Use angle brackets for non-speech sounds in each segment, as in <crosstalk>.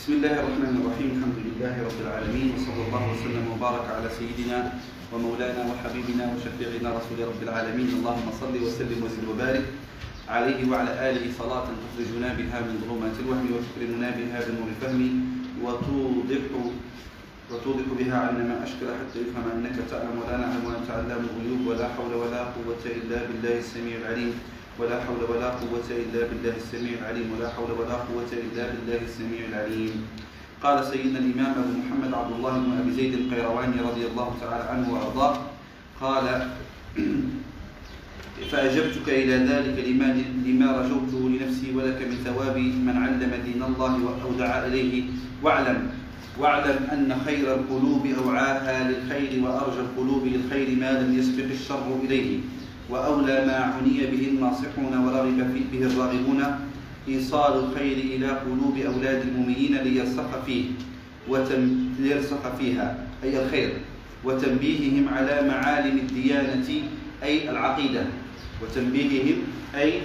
بسم الله الرحمن الرحيم الحمد لله رب العالمين وصلى الله وسلم وبارك على سيدنا ومولانا وحبيبنا وشفيعنا رسول رب العالمين. اللهم صل وسلم وزد وبارك عليه وعلى آله صلاة تخرجنا بها من ظلمات الوهم وتكرمنا بها بنور الفهم وتوضح وتوضح بها عنا ما أشكل حتى يفهم أنك تعلم ولا نعلم وأنت علام الغيوب ولا حول ولا قوة إلا بالله السميع العليم. ولا حول ولا قوة إلا بالله السميع العليم ولا حول ولا قوة إلا بالله السميع العليم. قال سيدنا الإمام أبو محمد عبد الله بن أبي زيد القيرواني رضي الله تعالى عنه وأرضاه. قال فأجبتك إلى ذلك لما لما رجوته لنفسي ولك من ثواب من علم دين الله أو دعا إليه. واعلم واعلم أن خير القلوب أوعاها للخير وأرجى القلوب للخير ما لم يسبق الشر إليه. وأولى ما عني به الناصحون ورغب به الراغبون إيصال الخير إلى قلوب أولاد المؤمنين ليرسخ فيه وتم ليرسخ فيها أي الخير وتنبيههم على معالم الديانة أي العقيدة وتنبيههم أي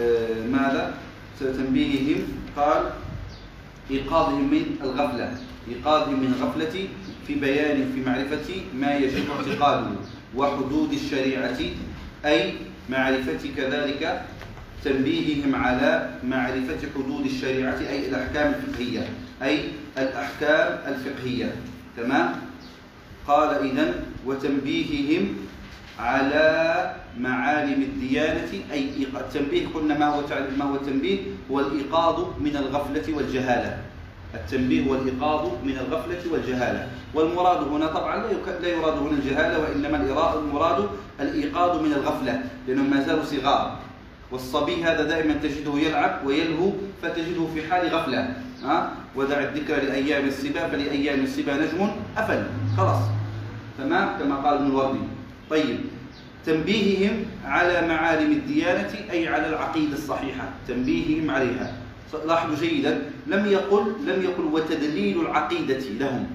آه ماذا؟ تنبيههم قال إيقاظهم من الغفلة إيقاظهم من الغفلة في بيان في معرفة ما يجب اعتقاده وحدود الشريعة أي معرفة كذلك تنبيههم على معرفة حدود الشريعة أي الأحكام الفقهية أي الأحكام الفقهية تمام؟ قال إذن وتنبيههم على معالم الديانة أي التنبيه قلنا ما هو ما هو التنبيه هو الإيقاظ من الغفلة والجهالة التنبيه والإيقاظ من الغفلة والجهالة. والمراد هنا طبعا لا يراد هنا الجهالة وإنما المراد الإيقاظ من الغفلة لأنهم ما زالوا صغار. والصبي هذا دائما تجده يلعب ويلهو فتجده في حال غفلة. ها؟ ودع الذكر لأيام السبا فلأيام السبا نجم أفل. خلاص. تمام؟ كما قال ابن الوردي. طيب. تنبيههم على معالم الديانة أي على العقيدة الصحيحة. تنبيههم عليها. لاحظوا جيدا لم يقل لم يقل وتدليل العقيدة لهم.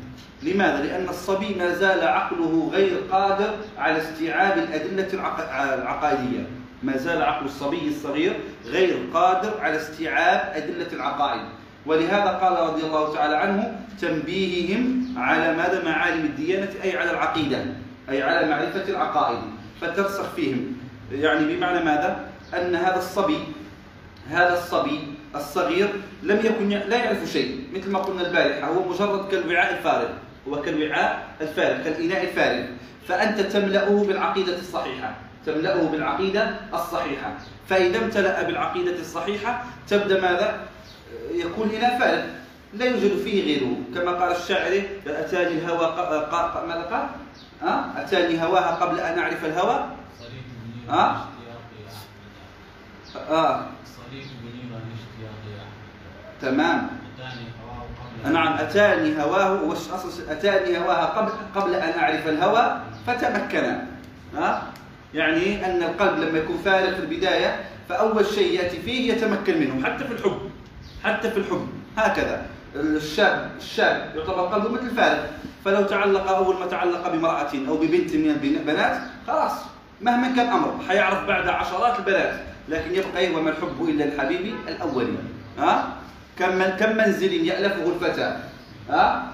لماذا؟ لأن الصبي ما زال عقله غير قادر على استيعاب الأدلة العقائدية. ما زال عقل الصبي الصغير غير قادر على استيعاب أدلة العقائد. ولهذا قال رضي الله تعالى عنه تنبيههم على ماذا؟ معالم الديانة أي على العقيدة أي على معرفة العقائد. فترسخ فيهم. يعني بمعنى ماذا؟ أن هذا الصبي هذا الصبي الصغير لم يكن لا يعرف شيء مثل ما قلنا البارحة هو مجرد كالوعاء الفارغ هو كالوعاء الفارغ كالإناء الفارغ فأنت تملأه بالعقيدة الصحيحة تملأه بالعقيدة الصحيحة فإذا امتلأ بالعقيدة الصحيحة تبدأ ماذا؟ يكون إناء فارغ لا يوجد فيه غيره كما قال الشاعر أتاني الهوى. ماذا قال؟ أه؟ أتاني هواها قبل أن أعرف الهوى أه؟ آه. تمام. نعم أتاني هواه أصل أتاني هواها قبل قبل أن أعرف الهوى فتمكن. ها؟ يعني أن القلب لما يكون فارغ في البداية فأول شيء يأتي فيه يتمكن منه حتى في الحب. حتى في الحب. هكذا. الشاب الشاب يعتبر قلبه مثل فارغ فلو تعلق أول ما تعلق بامرأة أو ببنت من البنات خلاص مهما كان الأمر حيعرف بعد عشرات البنات لكن يبقى وما الحب إلا الحبيب الأولي ها؟ كم من كم منزل يألفه الفتى ها؟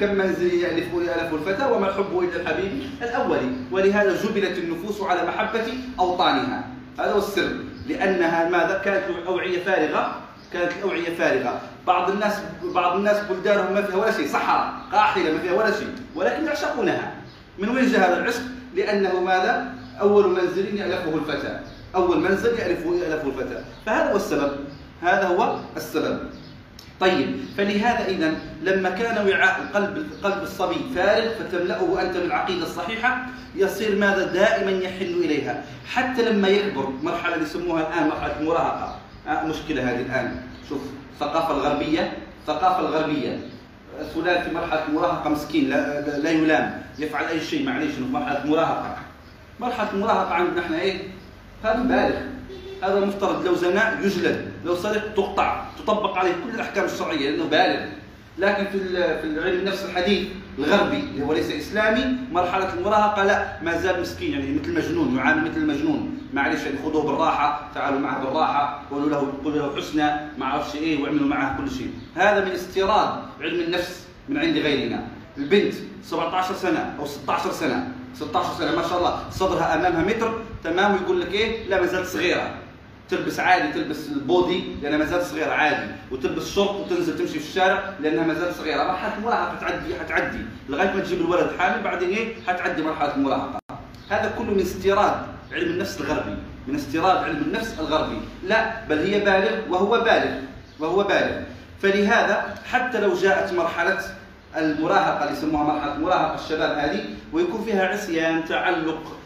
كم منزل يألفه يألفه الفتى وما الحب إلا الحبيب الأولي ولهذا جبلت النفوس على محبة أوطانها. هذا هو السر. لأنها ماذا؟ كانت أوعية فارغة. كانت الأوعية فارغة. بعض الناس بعض الناس بلدانهم ما فيها ولا شيء. صحراء قاحلة ما فيها ولا شيء. ولكن يعشقونها. من وين جاء هذا العشق؟ لأنه ماذا؟ أول منزل يألفه الفتى أول منزل يألفه يألفه الفتى فهذا هو السبب. هذا هو السبب. طيب فلهذا إذا لما كان وعاء القلب قلب الصبي فارغ فتملأه أنت بالعقيدة الصحيحة يصير ماذا؟ دائما يحن إليها. حتى لما يكبر اللي يسموها الآن مرحلة المراهقة آه مشكلة هذه الآن. شوف الثقافة الغربية الثقافة الغربية. فلان في مرحلة المراهقة مسكين لا, لا يلام. يفعل أي شيء معليش في مرحلة المراهقة مرحلة المراهقة عندنا إحنا إيه؟ هذا بالغ هذا المفترض لو زنا يجلد. لو سرق تقطع تطبق عليه كل الأحكام الشرعية لأنه بالغ. لكن في في العلم النفس الحديث الغربي اللي هو ليس إسلامي مرحلة المراهقة لا ما زال مسكين يعني مثل المجنون يعامل مثل المجنون. معلش يعني خذوه بالراحة تعالوا معه بالراحة قولوا له قولوا له حسنى ما أعرفش إيه واعملوا معه كل شيء. هذا من استيراد علم النفس من عند غيرنا. البنت 17 سنة أو 16 سنة 16 سنة ما شاء الله صدرها أمامها متر تمام؟ ويقول لك إيه؟ لا ما زالت صغيرة. تلبس عادي تلبس البودي لأنها ما زالت صغيرة عادي. وتلبس شورت وتنزل تمشي في الشارع لأنها ما زالت صغيرة. مرحله المراهقة حتعدي حتعدي. لغاية ما تجيب الولد حامل بعدين إيه؟ حتعدي مرحلة المراهقة. هذا كله من استيراد علم النفس الغربي. من استيراد علم النفس الغربي. لا بل هي بالغ وهو بالغ وهو بالغ. فلهذا حتى لو جاءت مرحلة المراهقة اللي يسموها مرحلة مراهقة الشباب هذه ويكون فيها عصيان تعلق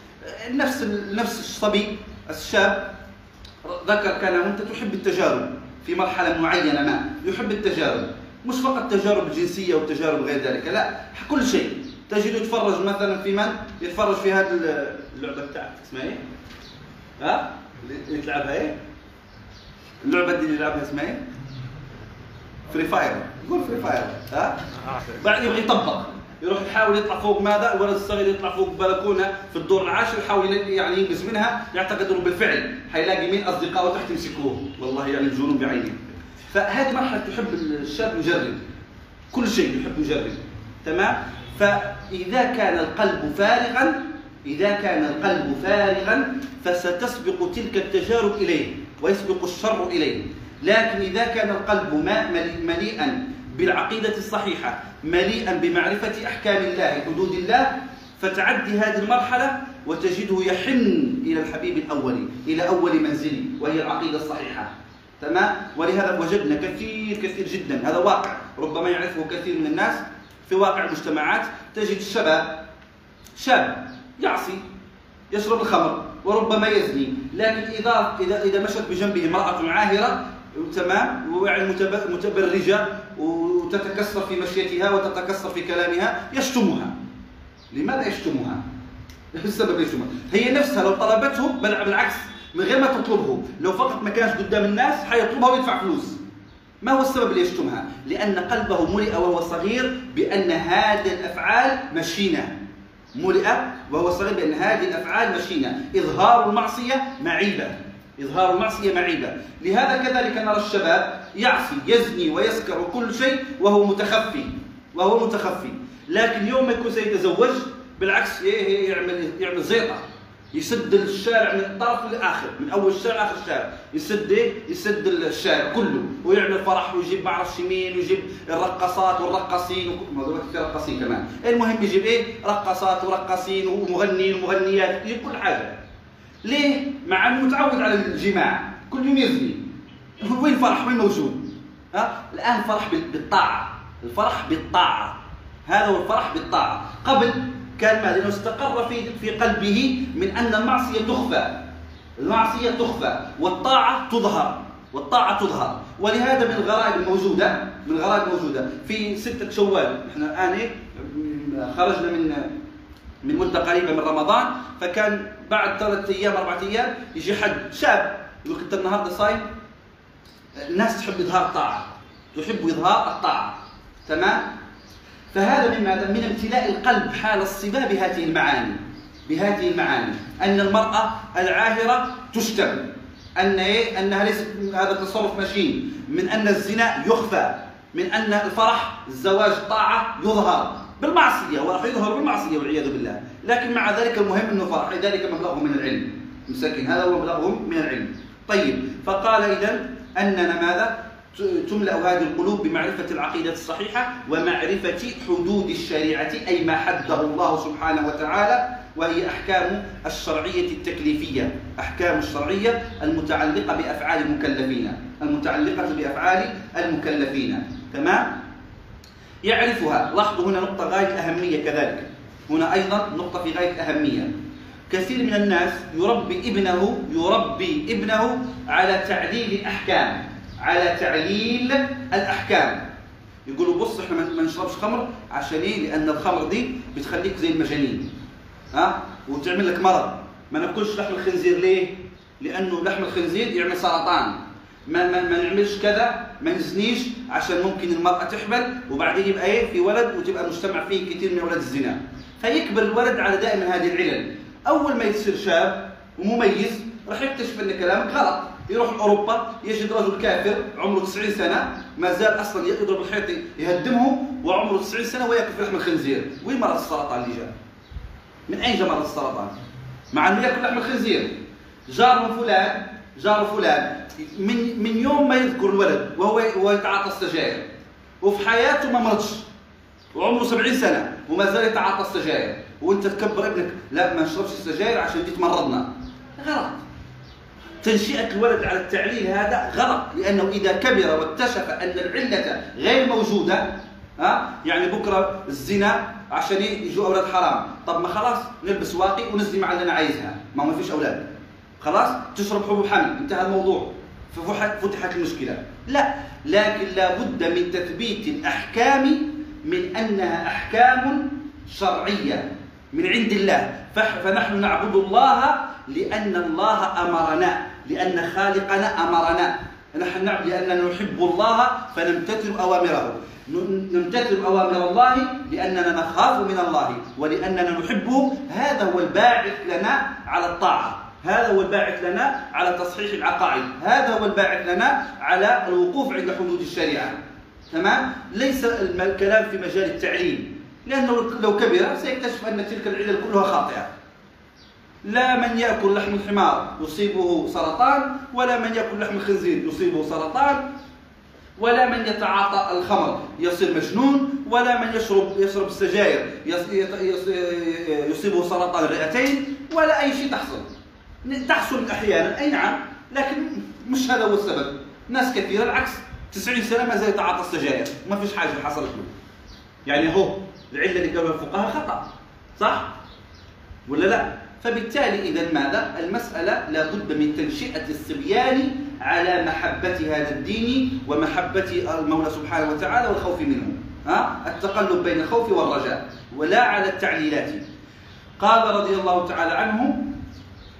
نفس نفس الصبي الشاب ذكر كان أنت تحب التجارب في مرحلة معينة ما يحب التجارب مش فقط تجارب جنسية وتجارب غير ذلك لا كل شيء تجد يتفرج مثلا في من يتفرج في هذه اللعبة بتاعتك اسمها إيه؟ ها؟ اللي تلعبها إيه؟ اللعبة دي اللي يلعبها اسمها إيه؟ Free Fire يقول Free Fire ها؟ بعدين يبغى يطبق يروح يحاول يطلع فوق ماذا؟ الولد الصغير يطلع فوق بلكونة في الدور العاشر يحاول يعني ينقص منها يعتقد إنه بالفعل حيلاقي مين اصدقائه تحت يمسكوه. والله يعني الجنون بعينه. فهذه مرحلة تحب الشاب يجرب. كل شيء يحب يجرب. تمام؟ فإذا كان القلب فارغا إذا كان القلب فارغا فستسبق تلك التجارب إليه ويسبق الشر إليه. لكن إذا كان القلب مليئا بالعقيدة الصحيحة مليئا بمعرفة أحكام الله حدود الله فتعدي هذه المرحلة وتجده يحن إلى الحبيب الأولي إلى أول منزله وهي العقيدة الصحيحة. تمام؟ ولهذا وجدنا كثير كثير جدا هذا واقع ربما يعرفه كثير من الناس في واقع المجتمعات تجد الشباب شاب يعصي يشرب الخمر وربما يزني لكن إذا إذا إذا مشت بجنبه امرأة عاهرة تمام؟ ويعني متبرجة وتتكسر في مشيتها وتتكسر في كلامها يشتمها. لماذا يشتمها؟ <laughs> السبب يشتمها. هي نفسها لو طلبته بل بالعكس من غير ما تطلبه. لو فقط ما كانش قدام الناس حيطلبها ويدفع فلوس. ما هو السبب اللي يشتمها؟ لأن قلبه ملئ وهو صغير بأن هذه الأفعال مشينة. ملئ وهو صغير بأن هذه الأفعال مشينة. إظهار المعصية معيبة. إظهار المعصية معيبة. لهذا كذلك نرى الشباب يعصي يزني ويسكر وكل شيء وهو متخفي وهو متخفي. لكن يوم ما يكون سيتزوج بالعكس يعمل يعمل زيطة. يسد الشارع من الطرف للآخر من أول الشارع لآخر الشارع. يسد إيه؟ يسد الشارع كله ويعمل فرح ويجيب ما أعرفش مين ويجيب الرقصات والرقاصين موضوع في رقاصين كمان. المهم يجيب إيه؟ رقصات ورقاصين ومغنيين ومغنيات كل حاجة. ليه؟ مع إنه متعود على الجماع. كل يوم يزني. وين فرح وين موجود؟ ها؟ الآن فرح بالطاعة. الفرح بالطاعة. هذا هو الفرح بالطاعة. قبل كان ماذا؟ لأنه استقر في في قلبه من أن المعصية تخفى. المعصية تخفى. والطاعة تظهر. والطاعة تظهر. ولهذا من الغرائب الموجودة من الغرائب الموجودة. في ستة شوال. إحنا الآن خرجنا من من مدة قريبة من رمضان. فكان بعد ثلاثة أيام أربعة أيام يجي حد شاب. يقول أنت النهاردة صايم؟ الناس تحب إظهار الطاعة تحب إظهار الطاعة تمام فهذا من ماذا؟ من امتلاء القلب حال الصبا بهذه المعاني بهذه المعاني أن المرأة العاهرة تشتم أن إيه؟ أنها ليست هذا التصرف مشين من أن الزنا يخفى من أن الفرح الزواج طاعة يظهر بالمعصية هو راح يظهر بالمعصية والعياذ بالله لكن مع ذلك المهم إنه فرح لذلك مبلغهم من العلم مساكين هذا هو مبلغهم من العلم طيب فقال اذا أننا ماذا؟ تملأ هذه القلوب بمعرفة العقيدة الصحيحة ومعرفة حدود الشريعة أي ما حده الله سبحانه وتعالى وهي أحكام الشرعية التكليفية. أحكام الشرعية المتعلقة بأفعال المكلفين. المتعلقة بأفعال المكلفين. تمام؟ يعرفها. لاحظوا هنا نقطة غاية الأهمية كذلك. هنا أيضا نقطة في غاية الأهمية كثير من الناس يربي ابنه يربي ابنه على تعليل الأحكام على تعليل الأحكام. يقولوا بص إحنا ما نشربش خمر عشان إيه؟ لأن الخمر دي بتخليك زي المجانين. ها؟ وتعمل لك مرض. ما ناكلش لحم الخنزير ليه؟ لأنه لحم الخنزير يعمل سرطان. ما, ما, ما نعملش كذا ما نزنيش عشان ممكن المرأة تحمل وبعدين يبقى إيه؟ في ولد وتبقى المجتمع فيه كثير من أولاد الزنا. فيكبر الولد على دائما هذه العلل. أول ما يصير شاب ومميز راح يكتشف إن كلامك غلط. يروح أوروبا يجد رجل كافر عمره 90 سنة ما زال أصلا يضرب الحيط يهدمه وعمره 90 سنة وياكل في لحم الخنزير وين مرض السرطان اللي جاء؟ من أين جاء مرض السرطان؟ مع إنه يأكل لحم الخنزير. جار فلان جار فلان. من من يوم ما يذكر الولد وهو وهو يتعاطى السجاير وفي حياته ما مرضش وعمره 70 سنة وما زال يتعاطى السجاير. وانت تكبر ابنك. لا ما نشربش السجاير عشان دي تمرضنا غلط. تنشئة الولد على التعليل هذا غلط لأنه إذا كبر واكتشف أن العلة غير موجودة ها يعني بكرة الزنا عشان يجوا أولاد حرام. طب ما خلاص نلبس واقي ونزي مع اللي أنا عايزها. ما ما فيش أولاد. خلاص؟ تشرب حبوب حمل انتهى الموضوع. فتحت المشكلة. لا لكن لابد من تثبيت الأحكام من أنها أحكام شرعية. من عند الله. فنحن نعبد الله لأن الله أمرنا لأن خالقنا أمرنا. نحن نعبد لأننا نحب الله فنمتثل أوامره. نمتثل أوامر الله لأننا نخاف من الله ولأننا نحبه هذا هو الباعث لنا على الطاعة. هذا هو الباعث لنا على تصحيح العقائد. هذا هو الباعث لنا على الوقوف عند حدود الشريعة. تمام؟ ليس الكلام في مجال التعليم. لأنه لو كبر سيكتشف أن تلك العلل كلها خاطئة. لا من يأكل لحم الحمار يصيبه سرطان ولا من يأكل لحم الخنزير يصيبه سرطان ولا من يتعاطى الخمر يصير مجنون ولا من يشرب يشرب السجاير يصيبه سرطان الرئتين ولا أي شيء تحصل. تحصل أحيانا أي نعم لكن مش هذا هو السبب. ناس كثيرة العكس 90 سنة ما زال يتعاطى السجاير. ما فيش حاجة حصلت له. يعني هو العلة اللي قالوا الفقهاء خطأ صح؟ ولا لا؟ فبالتالي إذا ماذا؟ المسألة لابد من تنشئة الصبيان على محبة هذا الدين ومحبة المولى سبحانه وتعالى والخوف منه ها؟ التقلب بين الخوف والرجاء ولا على التعليلات قال رضي الله تعالى عنه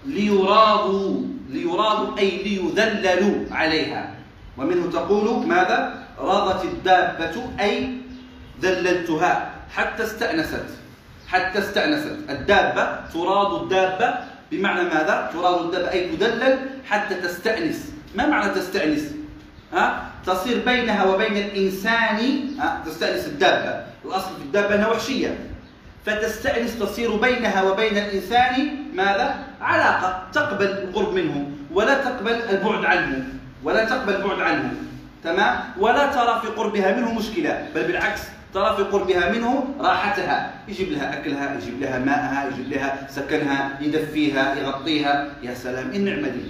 ليراضوا ليراضوا أي ليذللوا عليها ومنه تقول ماذا؟ راضت الدابة أي ذللتها حتى استأنست حتى استأنست الدابة تراد الدابة بمعنى ماذا؟ تراد الدابة أي تدلل حتى تستأنس ما معنى تستأنس؟ ها؟ تصير بينها وبين الإنسان ها؟ تستأنس الدابة الأصل في الدابة أنها وحشية فتستأنس تصير بينها وبين الإنسان ماذا؟ علاقة تقبل القرب منه ولا تقبل البعد عنه ولا تقبل البعد عنه تمام؟ ولا ترى في قربها منه مشكلة بل بالعكس ترى في قربها منه راحتها. يجيب لها أكلها يجيب لها ماءها يجيب لها سكنها يدفيها يغطيها. يا سلام إيه النعمة دي؟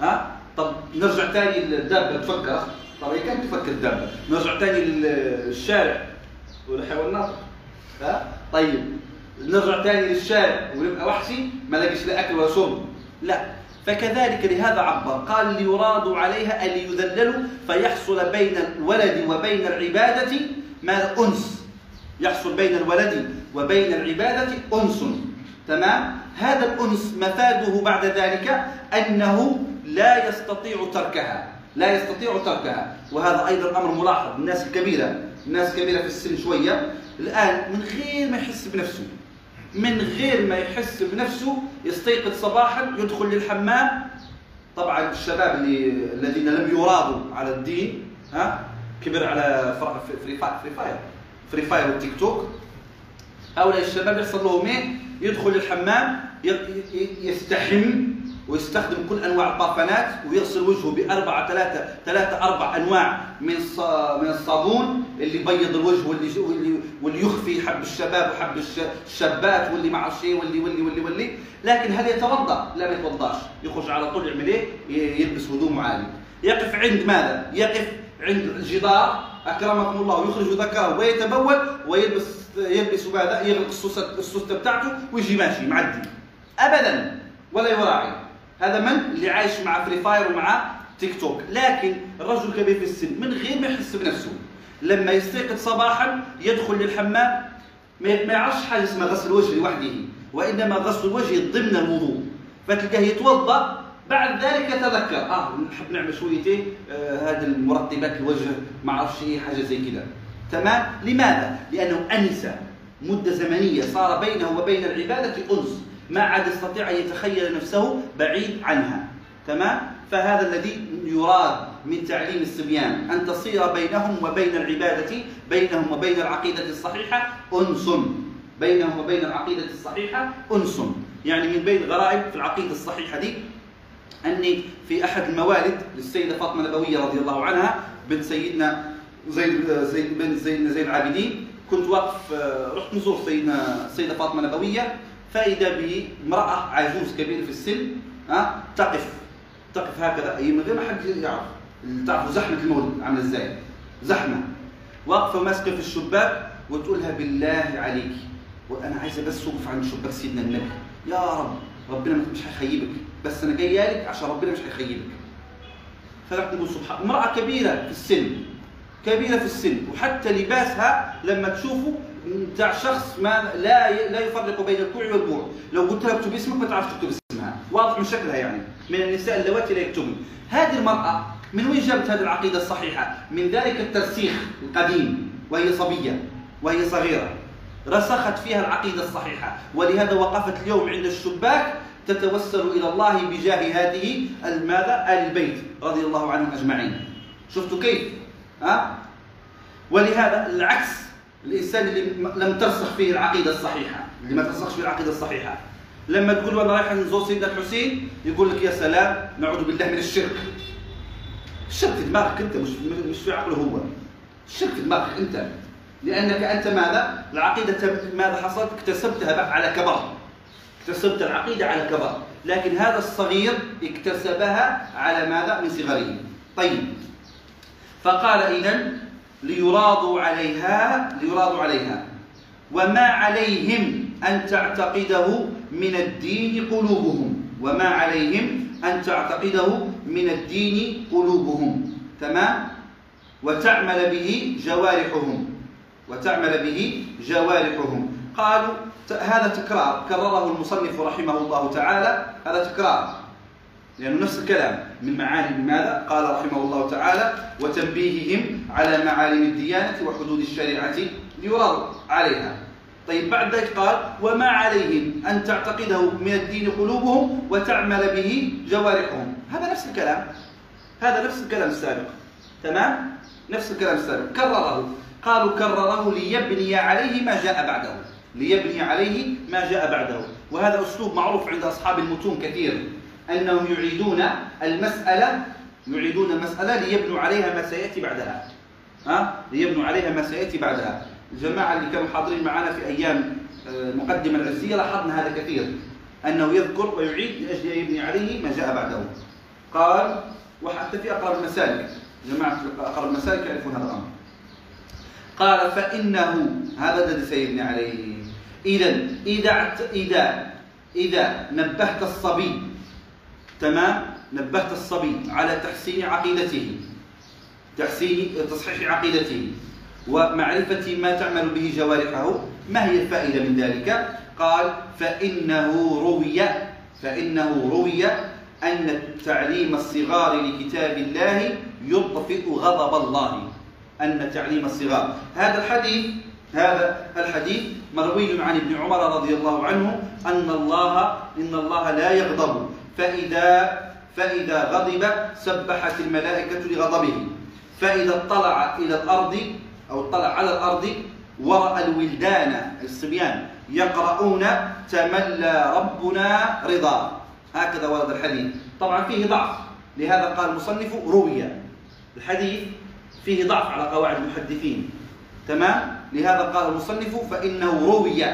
ها؟ طب نرجع ثاني للدابة. تفكر. طب هي كانت تفكر الدابة؟ نرجع ثاني للشارع والحيوانات. ها؟ طيب. نرجع ثاني للشارع. ونبقى وحشي؟ ما لاقيش لا أكل ولا شرب لا. فكذلك لهذا عبر. قال ليراد عليها أن يذللوا فيحصل بين الولد وبين العبادة ما أنس يحصل بين الولد وبين العبادة أنس. تمام؟ هذا الأنس مفاده بعد ذلك أنه لا يستطيع تركها لا يستطيع تركها. وهذا أيضا أمر ملاحظ الناس الكبيرة الناس الكبيرة في السن شوية. الآن من غير ما يحس بنفسه من غير ما يحس بنفسه يستيقظ صباحا يدخل للحمام. طبعا الشباب اللي الذين لم يرادوا على الدين ها؟ كبر على Free Fire Free Fire Free Fire والتيك توك هؤلاء الشباب يحصل لهم إيه؟ يدخل الحمام يستحم ويستخدم كل أنواع البارفانات ويغسل وجهه بأربعة ثلاثة ثلاثة أربع أنواع من من الصابون اللي يبيض الوجه واللي واللي, واللي يخفي حب الشباب وحب الشابات واللي ما أعرفش إيه واللي واللي واللي واللي لكن هل يتوضأ؟ لا ما يتوضاش يخرج على طول يعمل إيه؟ يلبس هدوم عالي يقف عند ماذا؟ يقف عند الجدار أكرمكم الله ويخرج ذكره ويتبول ويلبس يلبس ماذا؟ يغلق السوسته بتاعته ويجي ماشي معدي. ابدا ولا يراعي. هذا من؟ اللي عايش مع Free Fire ومع تيك توك لكن الرجل كبير في السن من غير ما يحس بنفسه. لما يستيقظ صباحا يدخل للحمام ما يعرفش حاجة اسمها غسل الوجه لوحده وإنما غسل الوجه ضمن الوضوء. فتلقاه يتوضأ بعد ذلك تذكر. آه نحب نعمل شويتين. آه هذه المرطبات الوجه ما أعرفش إيه حاجة زي كذا تمام؟ لماذا؟ لأنه انس مدة زمنية صار بينه وبين العبادة أنس. ما عاد يستطيع أن يتخيل نفسه بعيد عنها. تمام؟ فهذا الذي يراد من تعليم الصبيان. أن تصير بينهم وبين العبادة بينهم وبين العقيدة الصحيحة أنس. بينهم وبين العقيدة الصحيحة أنس. يعني من بين الغرائب في العقيدة الصحيحة دي أني في أحد الموالد للسيدة فاطمة النبويه رضي الله عنها بنت سيدنا زين زين بن زين زين العابدين كنت واقف رحت نزور سيدنا السيده فاطمة النبويه فاذا بامرأة عجوز كبيرة في السن ها تقف تقف هكذا. أي من غير ما حد يعرف. تعرفوا زحمة المولد عاملة إزاي؟ زحمة. واقفة ماسكه في الشباك وتقول لها بالله عليك وأنا عايزه بس أوقف عند شباك سيدنا النبي. يا رب ربنا مش هيخيبك بس أنا جاية لك عشان ربنا مش هيخيبك. فرحت نقول سبحان امرأة كبيرة في السن كبيرة في السن وحتى لباسها لما تشوفه بتاع شخص ما لا لا يفرق بين الكوع والبوع. لو قلت لها اكتب اسمك ما تعرفش تكتب اسمها. واضح من شكلها يعني من النساء اللواتي لا يكتبن. هذه المرأة من وين جابت هذه العقيدة الصحيحة؟ من ذلك الترسيخ القديم وهي صبية وهي صغيرة. رسخت فيها العقيدة الصحيحة ولهذا وقفت اليوم عند الشباك تتوسل إلى الله بجاه هذه ماذا؟ ال البيت رضي الله عنهم أجمعين. شفتوا كيف؟ ها؟ ولهذا العكس الإنسان اللي لم ترسخ فيه العقيدة الصحيحة، اللي ما ترسخش فيه العقيدة الصحيحة. لما تقول أنا رايح نزور سيدنا الحسين يقول لك يا سلام نعوذ بالله من الشرك. الشرك في دماغك أنت مش مش في عقله هو. الشرك في دماغك أنت. لأنك أنت ماذا؟ العقيدة ماذا حصلت؟ اكتسبتها على كبر. اكتسبت العقيدة على كبر لكن هذا الصغير اكتسبها على ماذا؟ من صغره. طيب. فقال إذا ليراضوا عليها ليراضوا عليها. وما عليهم أن تعتقده من الدين قلوبهم. وما عليهم أن تعتقده من الدين قلوبهم. تمام؟ وتعمل به جوارحهم. وتعمل به جوارحهم. قالوا هذا تكرار كرره المصنف رحمه الله تعالى هذا تكرار. لأنه نفس الكلام. من معالم ماذا؟ قال رحمه الله تعالى وتنبيههم على معالم الديانة وحدود الشريعة ليراد عليها. طيب بعد ذلك قال وما عليهم أن تعتقده من الدين قلوبهم وتعمل به جوارحهم. هذا نفس الكلام. هذا نفس الكلام السابق. تمام؟ نفس الكلام السابق. كرره. قالوا كرره ليبني عليه ما جاء بعده. ليبني عليه ما جاء بعده. وهذا أسلوب معروف عند أصحاب المتون كثير أنهم يعيدون المسألة يعيدون المسألة ليبنوا عليها ما سيأتي بعدها. ها؟ ليبنوا عليها ما سيأتي بعدها. الجماعة اللي كانوا حاضرين معنا في أيام المقدمة العزية لاحظنا هذا كثير. أنه يذكر ويعيد لأجل يبني عليه ما جاء بعده. قال وحتى في أقرب المسالك. جماعة أقرب المسالك يعرفون هذا الأمر. قال فإنه هذا الذي سيبني عليه. إذا إذا إذا إذا نبهت الصبي تمام؟ نبهت الصبي على تحسين عقيدته تحسين تصحيح عقيدته ومعرفة ما تعمل به جوارحه. ما هي الفائدة من ذلك؟ قال فإنه روي فإنه روي أن تعليم الصغار لكتاب الله يطفئ غضب الله. أن تعليم الصغار. هذا الحديث هذا الحديث مروي عن ابن عمر رضي الله عنه أن الله إن الله لا يغضب فإذا فإذا غضب سبحت الملائكة لغضبه. فإذا اطلع إلى الأرض أو اطلع على الأرض ورأى الولدان الصبيان يقرؤون تملى ربنا رضا. هكذا ورد الحديث. طبعا فيه ضعف. لهذا قال المصنف روي. الحديث فيه ضعف على قواعد المحدثين. تمام؟ لهذا قال المصنف فإنه روي.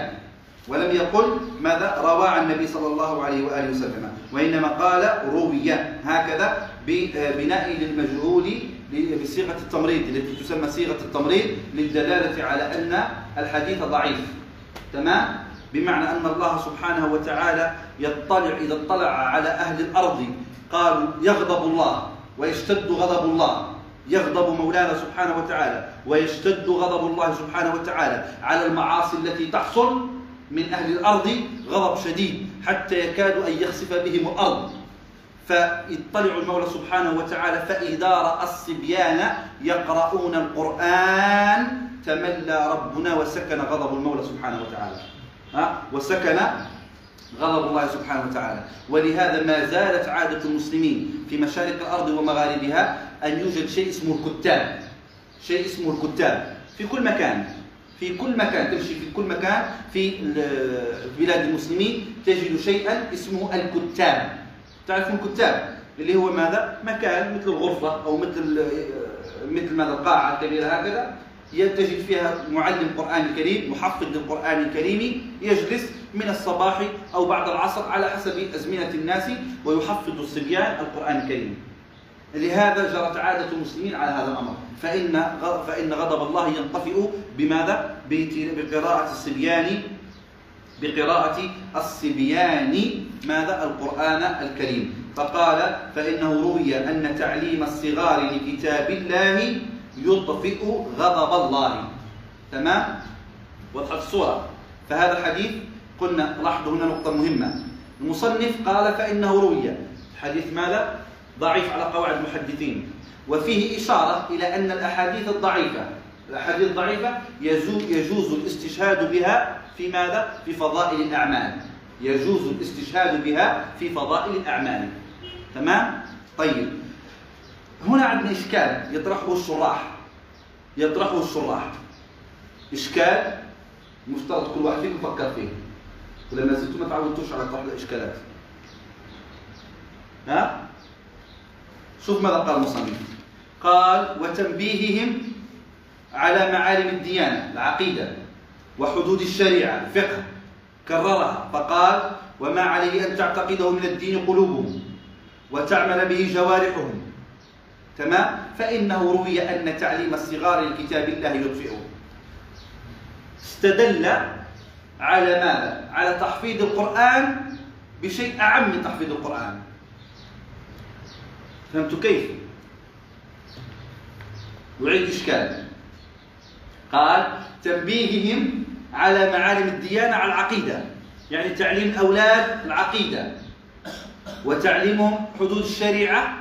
ولم يقل ماذا؟ روى عن النبي صلى الله عليه وآله وسلم. وإنما قال روي. هكذا ببناء للمجهول بصيغة التمريض التي تسمى صيغة التمريض للدلالة على أن الحديث ضعيف. تمام؟ بمعنى أن الله سبحانه وتعالى يطلع إذا اطلع على أهل الأرض قالوا يغضب الله ويشتد غضب الله. يغضب مولانا سبحانه وتعالى ويشتد غضب الله سبحانه وتعالى على المعاصي التي تحصل من أهل الأرض غضب شديد حتى يكاد أن يخسف بهم الأرض. فيطلع المولى سبحانه وتعالى فإذا رأى الصبيان يقرؤون القرآن تملى ربنا وسكن غضب المولى سبحانه وتعالى. ها؟ وسكن غضب الله سبحانه وتعالى. ولهذا ما زالت عادة المسلمين في مشارق الأرض ومغاربها أن يوجد شيء اسمه الكتاب. شيء اسمه الكتاب. في كل مكان. في كل مكان. تمشي في كل مكان في بلاد المسلمين تجد شيئا اسمه الكتاب. تعرفون الكتاب اللي هو ماذا؟ مكان مثل الغرفة أو مثل مثل ماذا؟ القاعة الكبيرة هكذا. تجد فيها معلم قرآن كريم محفظ للقرآن الكريم يجلس من الصباح أو بعد العصر على حسب أزمنة الناس ويحفظ الصبيان القرآن الكريم لهذا جرت عادة المسلمين على هذا الأمر فإن فإن غضب الله ينطفئ بماذا؟ بقراءة الصبيان بقراءة الصبيان ماذا؟ القرآن الكريم فقال فإنه روي أن تعليم الصغار لكتاب الله يطفئ غضب الله. تمام؟ وضحت الصورة. فهذا الحديث قلنا لاحظوا هنا نقطة مهمة. المصنف قال فإنه روي. حديث ماذا؟ ضعيف على قواعد المحدثين. وفيه إشارة إلى أن الأحاديث الضعيفة. الأحاديث الضعيفة يجوز الاستشهاد بها في ماذا؟ في فضائل الأعمال. يجوز الاستشهاد بها في فضائل الأعمال. تمام؟ طيب. هنا عندنا إشكال. يطرحه الشراح. يطرحه الشراح. إشكال مفترض كل واحد فيكم يفكر فيه. ولما زلتم ما تعودتوش على طرح الإشكالات. ها؟ شوف ماذا قال المصنف. قال وتنبيههم على معالم الديانة العقيدة وحدود الشريعة الفقه. كررها. فقال وما عليه أن تعتقده من الدين قلوبهم وتعمل به جوارحهم تمام فإنه روي أن تعليم الصغار لكتاب الله يطفئه استدل على ماذا؟ على تحفيظ القرآن بشيء أعم من تحفيظ القرآن فهمت كيف؟ يعيد إشكال قال تنبيههم على معالم الديانة على العقيدة يعني تعليم الأولاد العقيدة وتعليمهم حدود الشريعة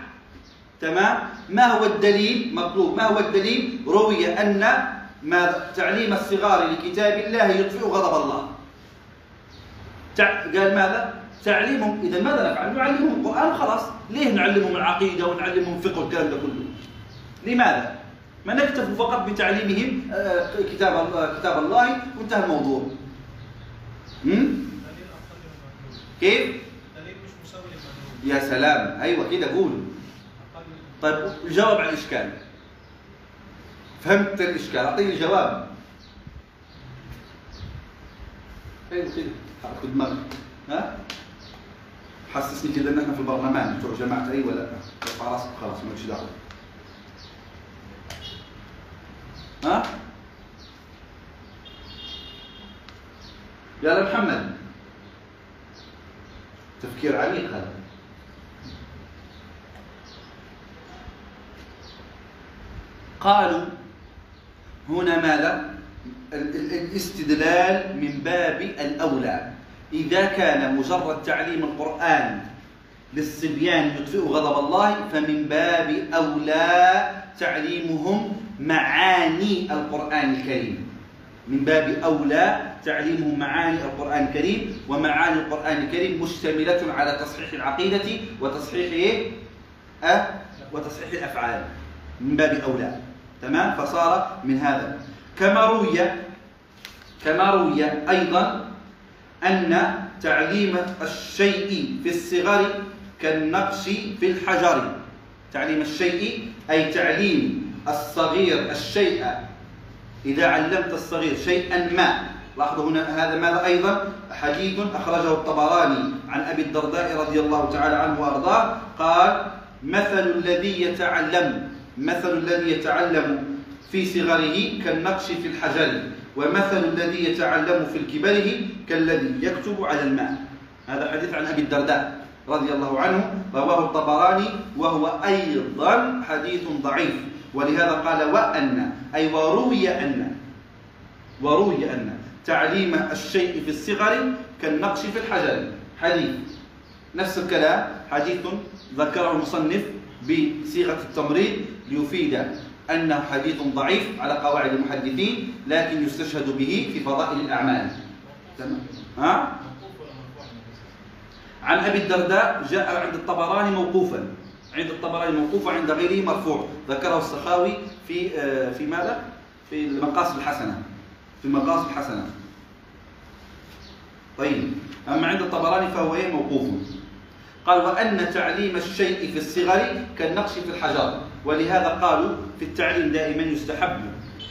تمام؟ ما هو الدليل؟ مطلوب. ما هو الدليل؟ روي أن ما تعليم الصغار لكتاب الله يطفئ غضب الله. قال ماذا؟ تعليمهم إذا ماذا نفعل؟ نعلمهم القرآن خلاص. ليه نعلمهم العقيدة ونعلمهم الفقه والكلام ده كله؟ لماذا؟ ما نكتفي فقط بتعليمهم آه، كتاب كتاب الله وانتهى الموضوع. كيف؟ يا سلام. أيوه كده قول. طيب الجواب على الإشكال. فهمت الإشكال. أعطيني الجواب أيوه كده حرك دماغك ها؟ حسسني كده إن إحنا في البرلمان. بتوع جماعة أي ولا؟ ارفع راسك خلاص مالكش دعوة. ها؟ يا محمد. تفكير عميق هذا. قالوا هنا ماذا؟ الاستدلال من باب الأولى. إذا كان مجرد تعليم القرآن للصبيان يطفئ غضب الله فمن باب أولى تعليمهم معاني القرآن الكريم. من باب أولى تعليمهم معاني القرآن الكريم ومعاني القرآن الكريم مشتملة على تصحيح العقيدة وتصحيح إيه؟ أه؟ وتصحيح الأفعال. من باب أولى. تمام؟ فصار من هذا. كما روي كما روي أيضا أن تعليم الشيء في الصغر كالنقش في الحجر. تعليم الشيء أي تعليم الصغير الشيء. إذا علمت الصغير شيئا ما. لاحظوا هنا هذا ماذا أيضا؟ حديث أخرجه الطبراني عن أبي الدرداء رضي الله تعالى عنه وأرضاه. قال مثل الذي يتعلم مثل الذي يتعلم في صغره كالنقش في الحجر ومثل الذي يتعلم في الكبره كالذي يكتب على الماء. هذا حديث عن أبي الدرداء رضي الله عنه رواه الطبراني وهو أيضا حديث ضعيف. ولهذا قال وأن أي وروي أن وروي أن تعليم الشيء في الصغر كالنقش في الحجر. حديث نفس الكلام حديث ذكره المصنف بصيغة التمريض ليفيد أنه حديث ضعيف على قواعد المحدثين لكن يستشهد به في فضائل الأعمال. تمام؟ ها؟ عن أبي الدرداء جاء عند الطبراني موقوفا. عند الطبراني موقوف وعند غيره مرفوع. ذكره السخاوي في آه، في ماذا؟ في المقاصد الحسنة. في المقاصد الحسنة. طيب. أما عند الطبراني فهو إيه؟ موقوف. قال وأن تعليم الشيء في الصغر كالنقش في الحجر. ولهذا قالوا في التعليم دائما يستحب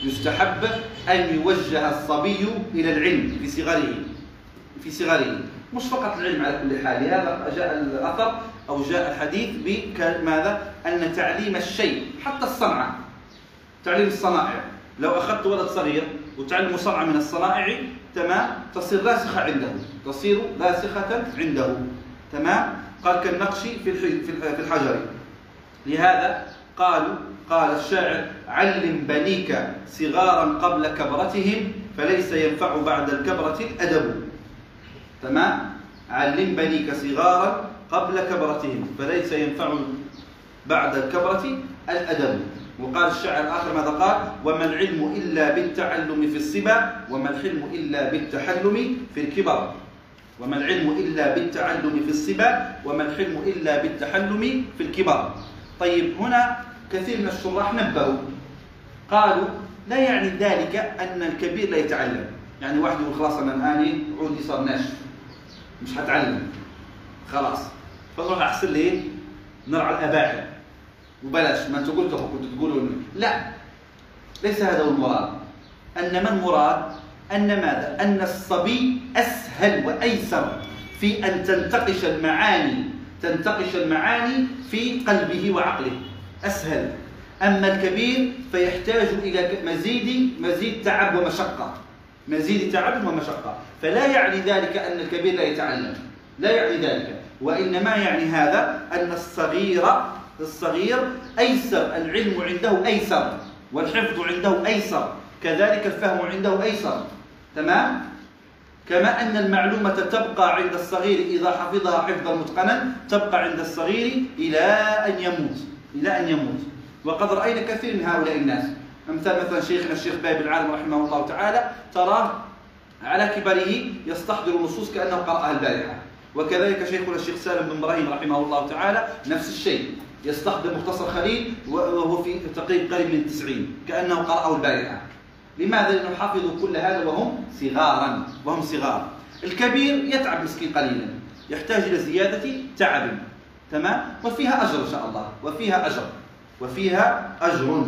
يستحب أن يوجه الصبي إلى العلم في صغره في صغره. مش فقط العلم على كل حال لهذا جاء الأثر أو جاء الحديث بماذا أن تعليم الشيء حتى الصنعة. تعليم الصنائع. لو أخذت ولد صغير وتعلم صنعة من الصنائع تمام تصير راسخة عنده تصير راسخة عنده. تمام قال كالنقش في في الحجر. لهذا قالوا قال الشاعر علم بنيك صغارا قبل كبرتهم فليس ينفع بعد الكبرة الأدب. تمام؟ علم بنيك صغارا قبل كبرتهم فليس ينفع بعد الكبرة الأدب. وقال الشاعر الآخر ماذا قال؟ وما العلم إلا بالتعلم في الصبا وما الحلم إلا بالتحلم في الكبر. وما العلم إلا بالتعلم في الصبا وما الحلم إلا بالتحلم في الكبر. طيب هنا كثير من الشراح نبهوا. قالوا لا يعني ذلك أن الكبير لا يتعلم. يعني واحد يقول خلاص أنا الآن عودي صار ناشف مش هتعلم خلاص. فنروح أحسن ليه نرعى الأباحر وبلاش ما أنتم قلتوا كنتوا تقولوا لا. ليس هذا هو المراد. انما المراد؟ أن ماذا؟ أن الصبي أسهل وأيسر في أن تنتقش المعاني تنتقش المعاني في قلبه وعقله. أسهل. أما الكبير فيحتاج إلى مزيد مزيد تعب ومشقة. مزيد تعب ومشقة. فلا يعني ذلك أن الكبير لا يتعلم. لا يعني ذلك. وإنما يعني هذا أن الصغير الصغير أيسر العلم عنده أيسر والحفظ عنده أيسر كذلك الفهم عنده أيسر. تمام؟ كما أن المعلومة تبقى عند الصغير إذا حفظها حفظا متقنا تبقى عند الصغير إلى أن يموت. إلى أن يموت. وقد رأينا كثير من هؤلاء الناس. أمثال مثلا شيخنا الشيخ باب العالم رحمه الله تعالى تراه على كبره يستحضر النصوص كأنه قرأها البارحة. وكذلك شيخنا الشيخ سالم بن إبراهيم رحمه الله تعالى نفس الشيء يستخدم مختصر خليل وهو في تقريب قريب من التسعين كأنه قرأه البارحة. لماذا؟ لأنه حفظوا كل هذا وهم صغارا وهم صغار. الكبير يتعب مسكين قليلا يحتاج إلى زيادة تعب. تمام؟ وفيها أجر إن شاء الله. وفيها أجر. وفيها أجر.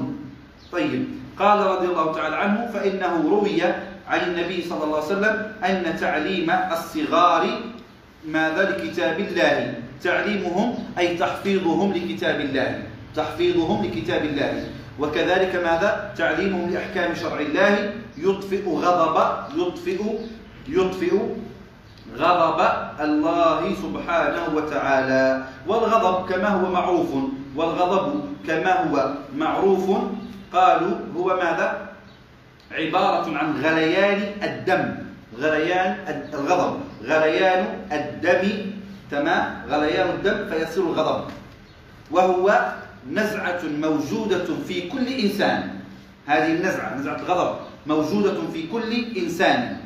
طيب. قال رضي الله تعالى عنه فإنه روي عن النبي صلى الله عليه وسلم أن تعليم الصغار ماذا؟ لكتاب الله. تعليمهم أي تحفيظهم لكتاب الله. تحفيظهم لكتاب الله. وكذلك ماذا؟ تعليمهم لأحكام شرع الله. يطفئ غضب يطفئ يطفئ غضب الله سبحانه وتعالى. والغضب كما هو معروف والغضب كما هو معروف قالوا هو ماذا؟ عبارة عن غليان الدم. غليان الغضب. غليان الدم تمام؟ غليان الدم فيصير الغضب. وهو نزعة موجودة في كل إنسان. هذه النزعة نزعة الغضب موجودة في كل إنسان.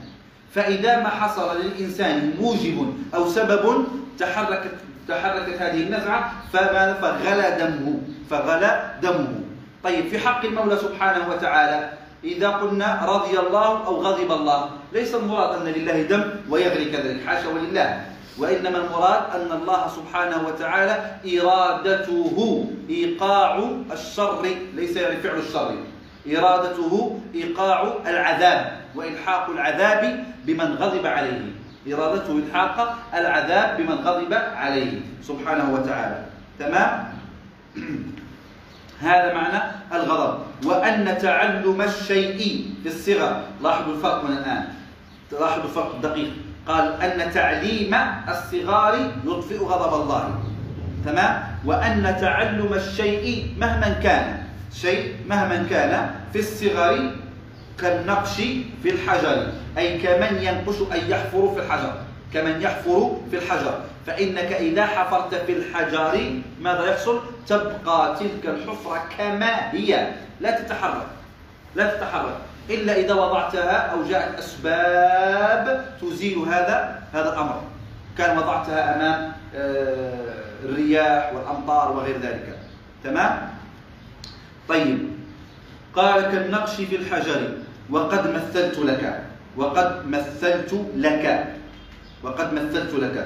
فإذا ما حصل للإنسان موجب أو سبب تحركت تحركت هذه النزعة فغلى دمه فغلى دمه. طيب في حق المولى سبحانه وتعالى إذا قلنا رضي الله أو غضب الله ليس المراد أن لله دم ويغلي كذلك حاشا ولله. وإنما المراد أن الله سبحانه وتعالى إرادته إيقاع الشر ليس يعني فعل الشر. إرادته إيقاع العذاب وإلحاق العذاب بمن غضب عليه. إرادته إلحاق العذاب بمن غضب عليه. سبحانه وتعالى. تمام؟ <clears throat> هذا معنى الغضب. وأن تعلم الشيء في الصغر. لاحظوا الفرق من الآن. لاحظوا الفرق الدقيق. قال أن تعليم الصغار يطفئ غضب الله. تمام؟ وأن تعلم الشيء مهما كان. شيء مهما كان في الصغر كالنقش في الحجر. أي كمن ينقش أي يحفر في الحجر. كمن يحفر في الحجر. فإنك إذا حفرت في الحجر ماذا يحصل؟ تبقى تلك الحفرة كما هي. لا تتحرك. لا تتحرك. إلا إذا وضعتها أو جاءت أسباب تزيل هذا هذا الأمر. كان وضعتها أمام آه، الرياح والأمطار وغير ذلك. تمام؟ طيب. قال كالنقش في الحجر وقد مثلت لك وقد مثلت لك وقد مثلت لك.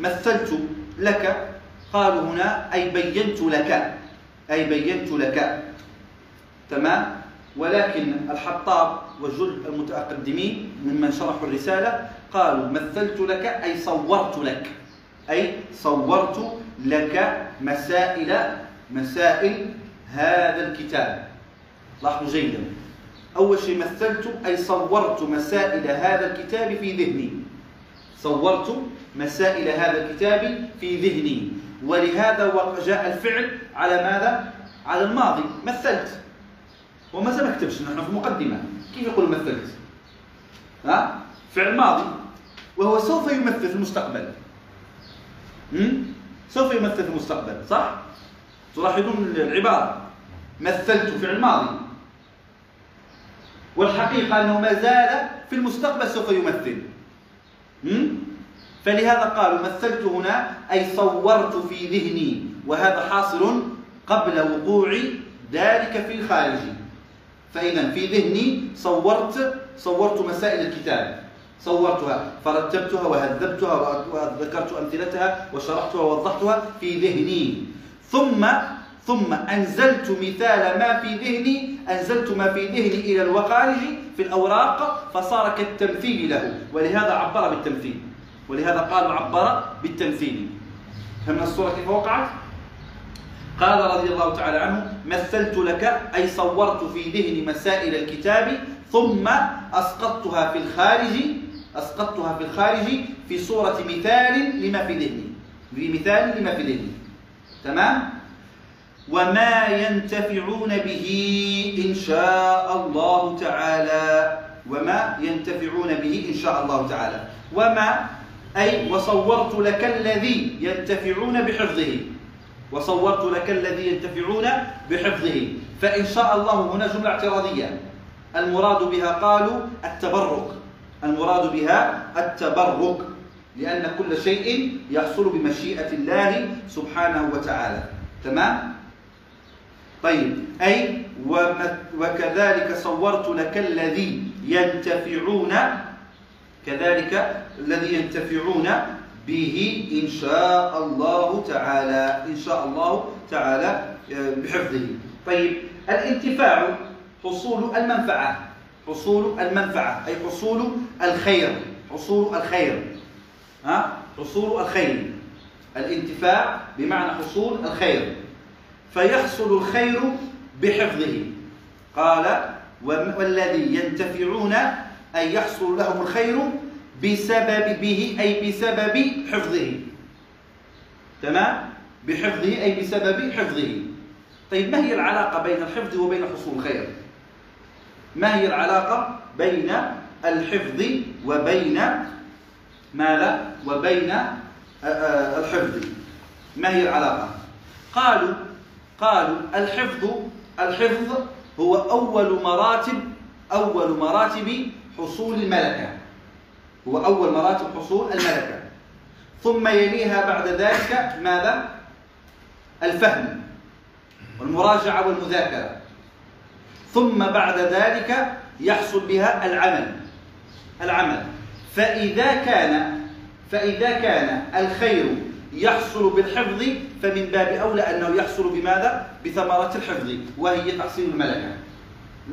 مثلت لك قالوا هنا أي بينت لك أي بينت لك. تمام؟ ولكن الحطاب وجل المتقدمين ممن شرحوا الرسالة قالوا مثلت لك أي صورت لك. أي صورت لك مسائل مسائل هذا الكتاب. لاحظوا جيدا. أول شيء مثلت أي صورت مسائل هذا الكتاب في ذهني. صورت مسائل هذا الكتاب في ذهني. ولهذا جاء الفعل على ماذا؟ على الماضي. مثلت. وما ما كتبش نحن في المقدمة كيف يقول مثلت؟ ها؟ فعل ماضي. وهو سوف يمثل في المستقبل. سوف يمثل في المستقبل صح؟ تلاحظون العبارة مثلت فعل ماضي والحقيقة أنه ما زال في المستقبل سوف يمثل. فلهذا قالوا مثلت هنا أي صورت في ذهني وهذا حاصل قبل وقوع ذلك في الخارج. فإذا في ذهني صورت صورت مسائل الكتاب. صورتها فرتبتها وهذبتها وذكرت أمثلتها وشرحتها ووضحتها في ذهني. ثم ثم أنزلت مثال ما في ذهني أنزلت ما في ذهني إلى الوقارج في الأوراق فصار كالتمثيل له. ولهذا عبر بالتمثيل. ولهذا قالوا عبر بالتمثيل. فمن الصورة كيف وقعت؟ قال رضي الله تعالى عنه مثلت لك أي صورت في ذهني مسائل الكتاب ثم أسقطتها في الخارج أسقطتها في الخارج في صورة مثال لما في ذهني. بمثال لما في ذهني. تمام؟ وما ينتفعون به إن شاء الله تعالى. وما ينتفعون به إن شاء الله تعالى. وما أي وصورت لك الذي ينتفعون بحفظه. وصورت لك الذي ينتفعون بحفظه. فإن شاء الله هنا جملة اعتراضية. المراد بها قالوا التبرك. المراد بها التبرك. لأن كل شيء يحصل بمشيئة الله سبحانه وتعالى. تمام؟ طيب أي وكذلك صورت لك الذي ينتفعون كذلك الذي ينتفعون به إن شاء الله تعالى إن شاء الله تعالى آه، بحفظه. طيب الانتفاع حصول المنفعة. حصول المنفعة أي حصول الخير. حصول الخير. ها؟ حصول الخير. الانتفاع بمعنى حصول الخير. فيحصل الخير بحفظه. قال والذي ينتفعون أي يحصل لهم الخير بسبب به أي بسبب حفظه. تمام؟ بحفظه أي بسبب حفظه. طيب ما هي العلاقة بين الحفظ وبين حصول الخير؟ ما هي العلاقة بين الحفظ وبين ماذا وبين آه، آه، الحفظ. ما هي العلاقة؟ قالوا قالوا الحفظ الحفظ هو أول مراتب أول مراتب حصول الملكة. هو أول مراتب حصول الملكة. ثم يليها بعد ذلك ماذا؟ الفهم والمراجعة والمذاكرة. ثم بعد ذلك يحصل بها العمل. العمل. فإذا كان فإذا كان الخير يحصل بالحفظ فمن باب أولى أنه يحصل بماذا؟ بثمرة الحفظ وهي تحصيل الملكة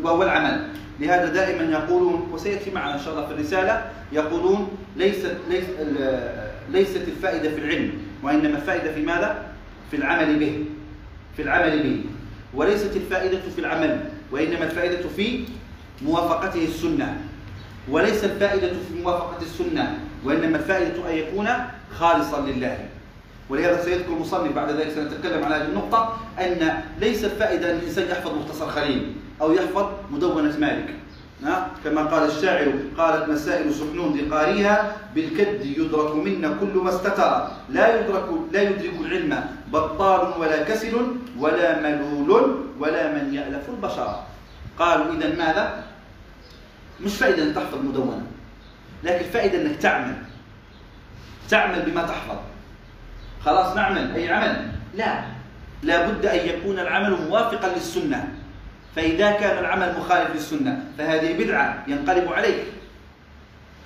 وهو العمل لهذا دائما يقولون وسيأتي معنا إن شاء الله في الرسالة يقولون ليست ليس ليست الفائدة في العلم وإنما الفائدة في ماذا؟ في العمل به في العمل به وليست الفائدة في العمل وإنما الفائدة في موافقته السنة وليس الفائدة في موافقة السنة وإنما الفائدة أن يكون خالصا لله. ولهذا سيذكر المصنف بعد ذلك سنتكلم على هذه النقطة أن ليس الفائدة أن الإنسان يحفظ مختصر خليل أو يحفظ مدونة مالك. كما قال الشاعر قالت مسائل سحنون لقاريها بالكد يدرك منا كل ما استتر. لا يدرك لا يدرك العلم بطال ولا كسل ولا ملول ولا من يألف البشر. قالوا إذا ماذا؟ مش فائدة أن تحفظ مدونة لكن فائدة أنك تعمل. تعمل بما تحفظ. خلاص نعمل أي عمل؟ لا. لا بد أن يكون العمل موافقا للسنة. فإذا كان العمل مخالف للسنة فهذه بدعة ينقلب عليك.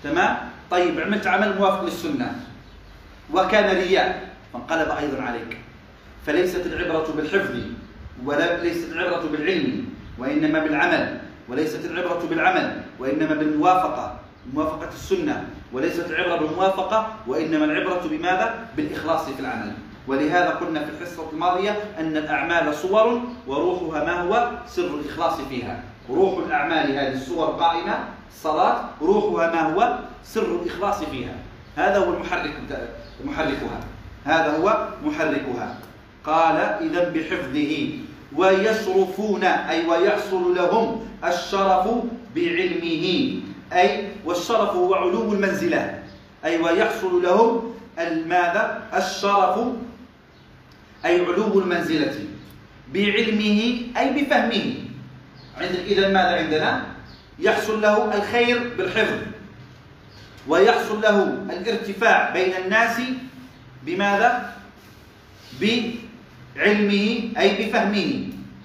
تمام؟ طيب عملت عمل موافق للسنة. وكان رياء فانقلب أيضا عليك. فليست العبرة بالحفظ ولا ليست العبرة بالعلم وإنما بالعمل. وليست العبرة بالعمل وإنما بالموافقة موافقة السنة. وليست العبرة بالموافقة وإنما العبرة بماذا؟ بالإخلاص في العمل. ولهذا قلنا في الحصة الماضية أن الأعمال صور وروحها ما هو؟ سر الإخلاص فيها. روح الأعمال هذه الصور قائمة الصلاة روحها ما هو؟ سر الإخلاص فيها. هذا هو المحرك محركها. هذا هو محركها. قال إذا بحفظه. ويشرفون أي ويحصل لهم الشرف بعلمه. أي والشرف هو علو المنزلة. أي ويحصل لهم ماذا؟ الشرف أي علو المنزلة. بعلمه أي بفهمه. إذا ماذا عندنا؟ يحصل له الخير بالحفظ. ويحصل له الارتفاع بين الناس بماذا؟ بعلمه أي بفهمه.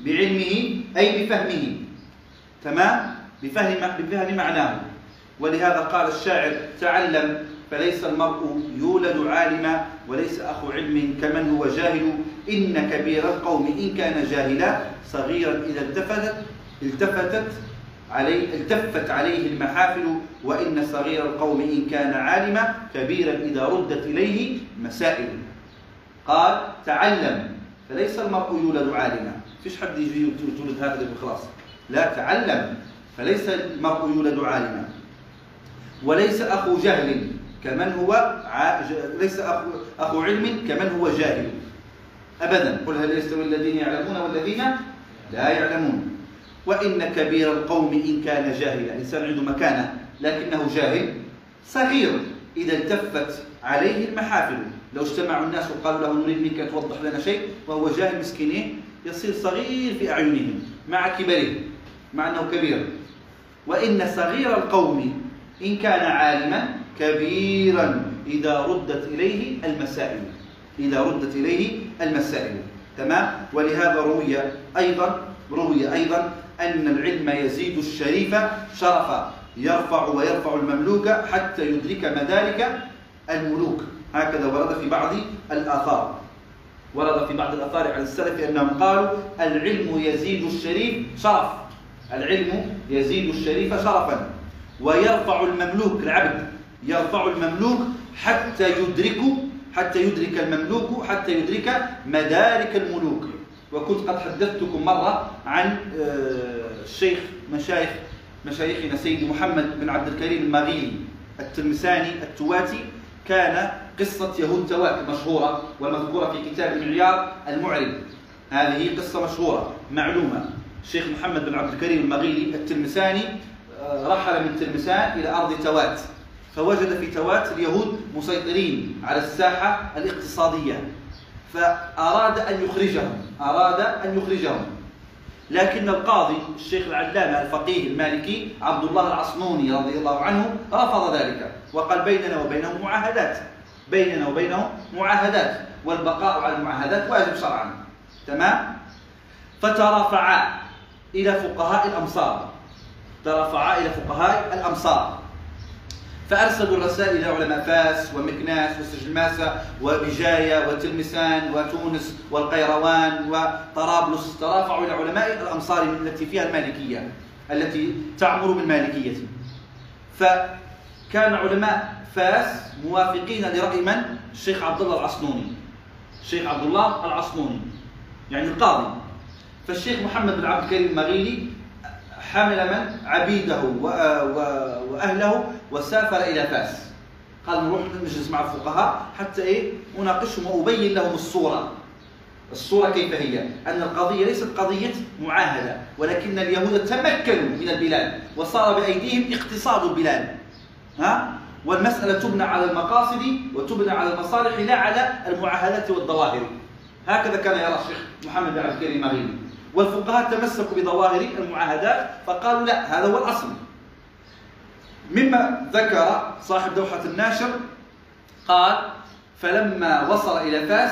بعلمه أي بفهمه. تمام؟ بفهم بفهم معناه. ولهذا قال الشاعر تعلم فليس المرء يولد عالما وليس أخو علم كمن هو جاهل. إن كبير القوم إن كان جاهلا صغيرا إذا التفتت التفتت عليه التفت عليه المحافل. وإن صغير القوم إن كان عالما كبيرا إذا ردت إليه مسائل. قال تعلم. فليس المرء يولد عالما. فيش حد يجي يولد هكذا بخلاص. لا تعلم فليس المرء يولد عالما. وليس أخو جهل كمن هو ع... ليس أخو... أخو علم كمن هو جاهل. أبدا. قل هل يستوي الذين يعلمون والذين لا يعلمون. وإن كبير القوم إن كان جاهلا. إنسان عنده مكانة لكنه جاهل صغير. إذا التفت عليه المحافل. لو اجتمعوا الناس وقالوا له نريد منك توضح لنا شيء وهو جاهل مسكين يصير صغير في أعينهم مع كبره مع أنه كبير. وإن صغير القوم إن كان عالما كبيرا إذا ردت إليه المسائل إذا ردت إليه المسائل. تمام؟ ولهذا روي أيضا روي أيضا أن العلم يزيد الشريف شرفا يرفع ويرفع المملوك حتى يدرك مدارك الملوك. هكذا ورد في بعض الآثار. ورد في بعض الآثار عن السلف أنهم قالوا العلم يزيد الشريف شرف. العلم يزيد الشريف شرفا. ويرفع المملوك العبد يرفع المملوك حتى يدرك حتى يدرك المملوك حتى يدرك مدارك الملوك. وكنت قد حدثتكم مرة عن آه، الشيخ مشايخ مشايخنا سيدي محمد بن عبد الكريم المغيلي التلمساني التواتي. كان قصة يهود تواك مشهورة ومذكورة في كتاب المعيار المعرب. هذه قصة مشهورة معلومة. الشيخ محمد بن عبد الكريم المغيلي التلمساني آه، رحل من تلمسان إلى أرض توات فوجد في توات اليهود مسيطرين على الساحة الاقتصادية فأراد أن يخرجهم أراد أن يخرجهم. لكن القاضي الشيخ العلامة الفقيه المالكي عبد الله العصنوني رضي الله عنه رفض ذلك وقال بيننا وبينهم معاهدات. بيننا وبينهم معاهدات والبقاء على المعاهدات واجب شرعا. تمام؟ فترافعا إلى فقهاء الأمصار. ترافعا إلى فقهاء الأمصار. فأرسلوا رسائل إلى علماء فاس ومكناس وسجلماسة وبجاية وتلمسان وتونس والقيروان وطرابلس. ترافعوا إلى علماء الأمصار التي فيها المالكية التي تعمر بالمالكية. فكان علماء فاس موافقين لرأي من؟ الشيخ عبد الله العصنوني. الشيخ عبد الله العصنوني. يعني القاضي. فالشيخ محمد بن عبد الكريم المغيلي حمل من؟ عبيده وأهله وسافر إلى فاس. قال نروح نجلس مع الفقهاء حتى إيه؟ أناقشهم وأبين لهم الصورة. الصورة كيف هي؟ أن القضية ليست قضية معاهدة ولكن اليهود تمكنوا من البلاد وصار بأيديهم اقتصاد البلاد. ها؟ والمسألة تبنى على المقاصد وتبنى على المصالح لا على المعاهدات والظواهر. هكذا كان يرى الشيخ محمد بن عبد الكريم والفقهاء تمسكوا بظواهر المعاهدات فقالوا لا هذا هو الأصل. مما ذكر صاحب دوحة الناشر قال فلما وصل إلى فاس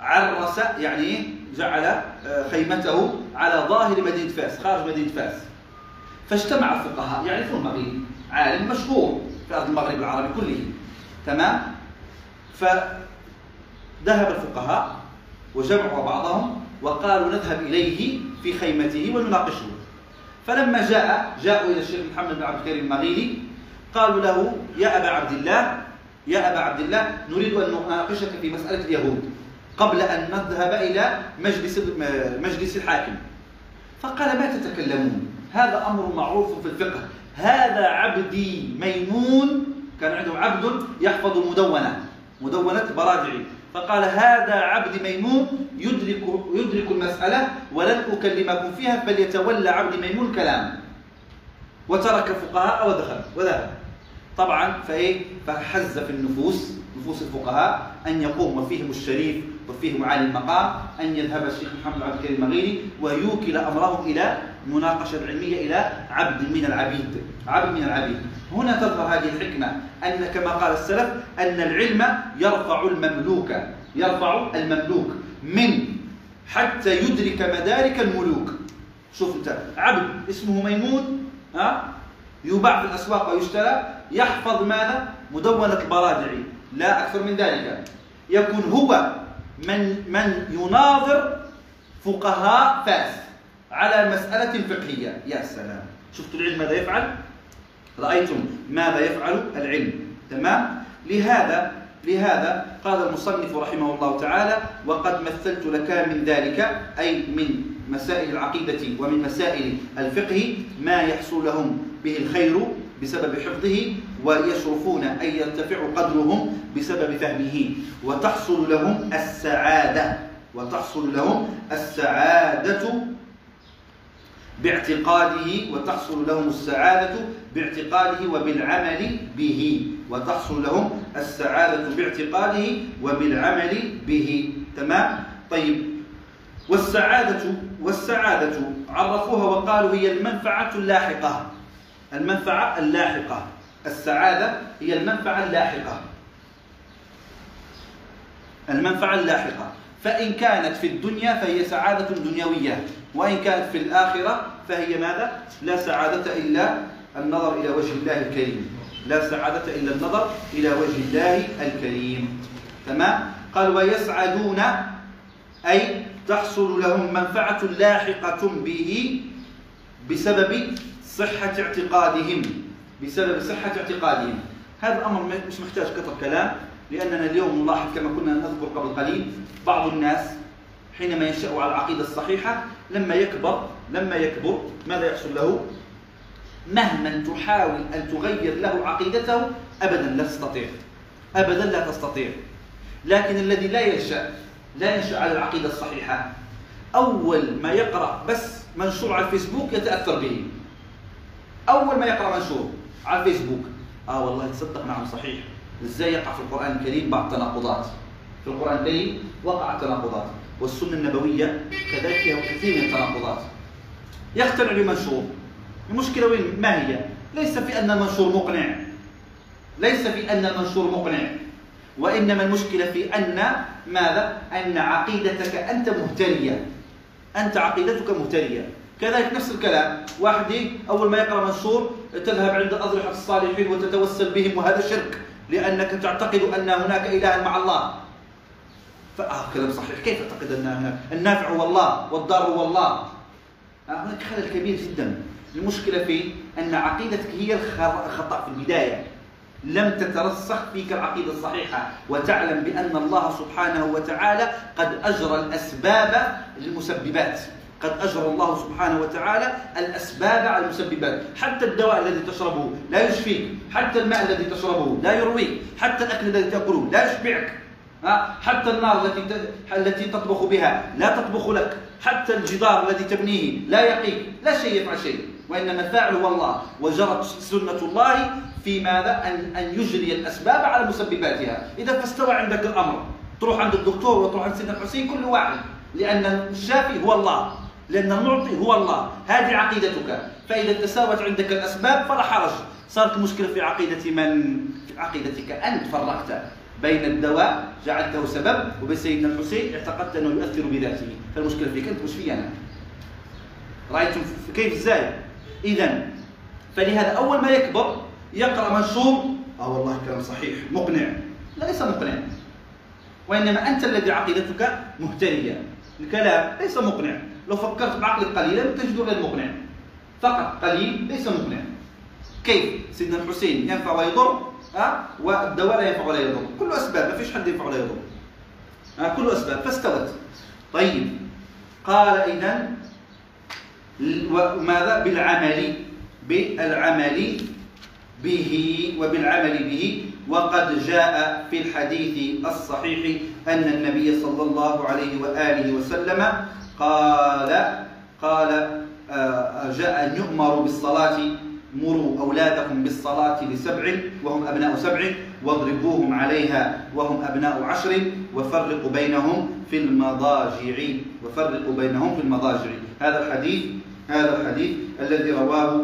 عرس يعني جعل آه، خيمته على ظاهر مدينة فاس خارج مدينة فاس. فاجتمع الفقهاء يعرفون المغرب عالم مشهور. في أرض المغرب العربي كله تمام؟ فذهب الفقهاء وجمعوا بعضهم وقالوا نذهب إليه في خيمته ونناقشه. فلما جاء جاءوا إلى الشيخ محمد بن عبد الكريم المغيلي قالوا له يا أبا عبد الله يا أبا عبد الله نريد أن نناقشك في مسألة اليهود قبل أن نذهب إلى مجلس مجلس الحاكم. فقال ما تتكلمون؟ هذا أمر معروف في الفقه. هذا عبدي ميمون كان عنده عبد يحفظ مدونة مدونة براجعي. فقال هذا عبد ميمون يدرك يدرك المسألة ولن أكلمكم فيها فليتولى عبد ميمون كلام. وترك الفقهاء ودخل وذهب. طبعا فإيه؟ فحز في النفوس نفوس الفقهاء أن يقوم وفيهم الشريف وفيهم عالي المقام أن يذهب الشيخ محمد عبد الكريم المغيري ويوكل أمره إلى مناقشة علمية إلى عبد من العبيد. عبد من العبيد. هنا تظهر هذه الحكمة أن كما قال السلف أن العلم يرفع المملوك يرفع المملوك من حتى يدرك مدارك الملوك. شوف أنت عبد اسمه ميمون ها؟ يباع في الأسواق ويشترى. يحفظ ماذا؟ مدونة البرادعي لا أكثر من ذلك يكون هو من من يناظر فقهاء فاس على مسألة فقهية يا سلام شفتوا العلم ماذا يفعل؟ رأيتم ماذا يفعل العلم تمام؟ لهذا لهذا قال المصنف رحمه الله تعالى وقد مثلت لك من ذلك أي من مسائل العقيدة ومن مسائل الفقه ما يحصل لهم به الخير بسبب حفظه ويشرفون أن يرتفع قدرهم بسبب فهمه. وتحصل لهم السعادة. وتحصل لهم السعادة باعتقاده. وتحصل لهم السعادة باعتقاده وبالعمل به. وتحصل لهم السعادة باعتقاده وبالعمل به. تمام؟ طيب. والسعادة والسعادة عرفوها وقالوا هي المنفعة اللاحقة. المنفعة اللاحقة. السعادة هي المنفعة اللاحقة. المنفعة اللاحقة. فإن كانت في الدنيا فهي سعادة دنيوية. وإن كانت في الآخرة فهي ماذا؟ لا سعادة إلا النظر إلى وجه الله الكريم. لا سعادة إلا النظر إلى وجه الله الكريم. تمام؟ قال ويسعدون أي تحصل لهم منفعة لاحقة به بسبب صحة اعتقادهم بسبب صحة اعتقادهم. هذا الأمر مش محتاج كثر كلام لأننا اليوم نلاحظ كما كنا نذكر قبل قليل بعض الناس حينما ينشأ على العقيدة الصحيحة لما يكبر لما يكبر ماذا يحصل له؟ مهما تحاول أن تغير له عقيدته أبدا لا تستطيع. أبدا لا تستطيع. لكن الذي لا ينشأ لا ينشأ على العقيدة الصحيحة أول ما يقرأ بس منشور على الفيسبوك يتأثر به. أول ما يقرأ منشور على الفيسبوك. آه والله تصدق نعم صحيح. إزاي يقع في القرآن الكريم بعض التناقضات في القرآن الكريم وقع تناقضات. والسنة النبوية كذلك فيها كثير من التناقضات. يقتنع بمنشور. المشكلة وين؟ ما هي؟ ليس في أن المنشور مقنع. ليس في أن المنشور مقنع. وإنما المشكلة في أن ماذا؟ أن عقيدتك أنت مهترية. أنت عقيدتك مهترية. كذلك نفس الكلام. واحد أول ما يقرأ منشور تذهب عند أضرحة الصالحين وتتوسل بهم وهذا شرك لأنك تعتقد أن هناك إلها مع الله. فآه كلام صحيح. كيف تعتقد أن هناك؟ النافع هو الله والضار هو الله. آه، هناك خلل كبير جدا. المشكلة في أن عقيدتك هي الخطأ في البداية. لم تترسخ فيك العقيدة الصحيحة. وتعلم بأن الله سبحانه وتعالى قد أجرى الأسباب للمسببات. قد أجرى الله سبحانه وتعالى الأسباب على المسببات. حتى الدواء الذي تشربه لا يشفيك. حتى الماء الذي تشربه لا يرويك. حتى الأكل الذي تأكله لا يشبعك. حتى النار التي التي تطبخ بها لا تطبخ لك. حتى الجدار الذي تبنيه لا يقيك. لا شيء يفعل شيء. وإنما الفاعل هو الله. وجرت سنة الله في ماذا؟ أن أن يجري الأسباب على مسبباتها. إذا فاستوى عندك الأمر تروح عند الدكتور وتروح عند سيدنا الحسين كل واحد. لأن الشافي هو الله. لأن المعطي هو الله. هذه عقيدتك. فإذا تساوت عندك الأسباب فلا حرج. صارت المشكلة في عقيدة من؟ في عقيدتك. أنت فرقت بين الدواء جعلته سبب وبين سيدنا الحسين اعتقدت أنه يؤثر بذاته. فالمشكلة فيك أنت مش في أنا رأيتم كيف؟ إزاي؟ إذا فلهذا أول ما يكبر يقرأ منشور آه والله كلام صحيح. مقنع. ليس مقنع. وإنما أنت الذي عقيدتك مهترية. الكلام ليس مقنع. لو فكرت بعقلك قليلا تجد غير مقنع فقط قليل ليس مقنع. كيف؟ سيدنا الحسين ينفع ويضر ها؟ والدواء لا ينفع ولا يضر. كله أسباب ما فيش حد ينفع ولا يضر. ها؟ كله أسباب فاستوت. طيب. قال اذا وماذا بالعمل. بالعمل به وبالعمل به. وقد جاء في الحديث الصحيح أن النبي صلى الله عليه وآله وسلم قال قال آه، جاء أن يؤمر بالصلاة مروا أولادكم بالصلاة لسبع وهم أبناء سبع واضربوهم عليها وهم أبناء عشر وفرقوا بينهم في المضاجع وفرقوا بينهم في المضاجع. هذا الحديث هذا الحديث الذي رواه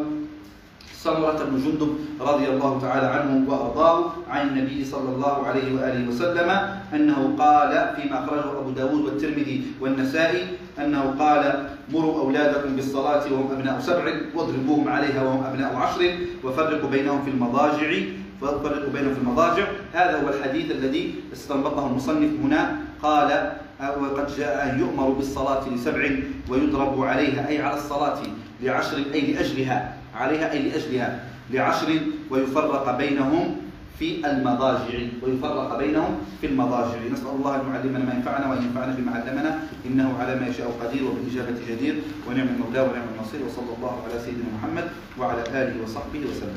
سمرة بن جندب رضي الله تعالى عنه وأرضاه عن النبي صلى الله عليه وآله وسلم أنه قال فيما أخرجه أبو داود والترمذي والنسائي أنه قال مروا أولادكم بالصلاة وهم أبناء سبع واضربوهم عليها وهم أبناء عشر وفرقوا بينهم في المضاجع فرقوا بينهم في المضاجع. هذا هو الحديث الذي استنبطه المصنف هنا. قال وقد جاء أن يؤمر بالصلاة لسبع ويضرب عليها أي على الصلاة لعشر أي لأجلها. عليها أي لأجلها لعشر ويفرق بينهم في المضاجع ويفرق بينهم في المضاجع. نسأل الله أن يعلمنا ما ينفعنا وأن ينفعنا بما علمنا إنه على ما يشاء قدير وبالإجابة جدير. ونعم المولى ونعم النصير وصلى الله على سيدنا محمد وعلى آله وصحبه وسلم.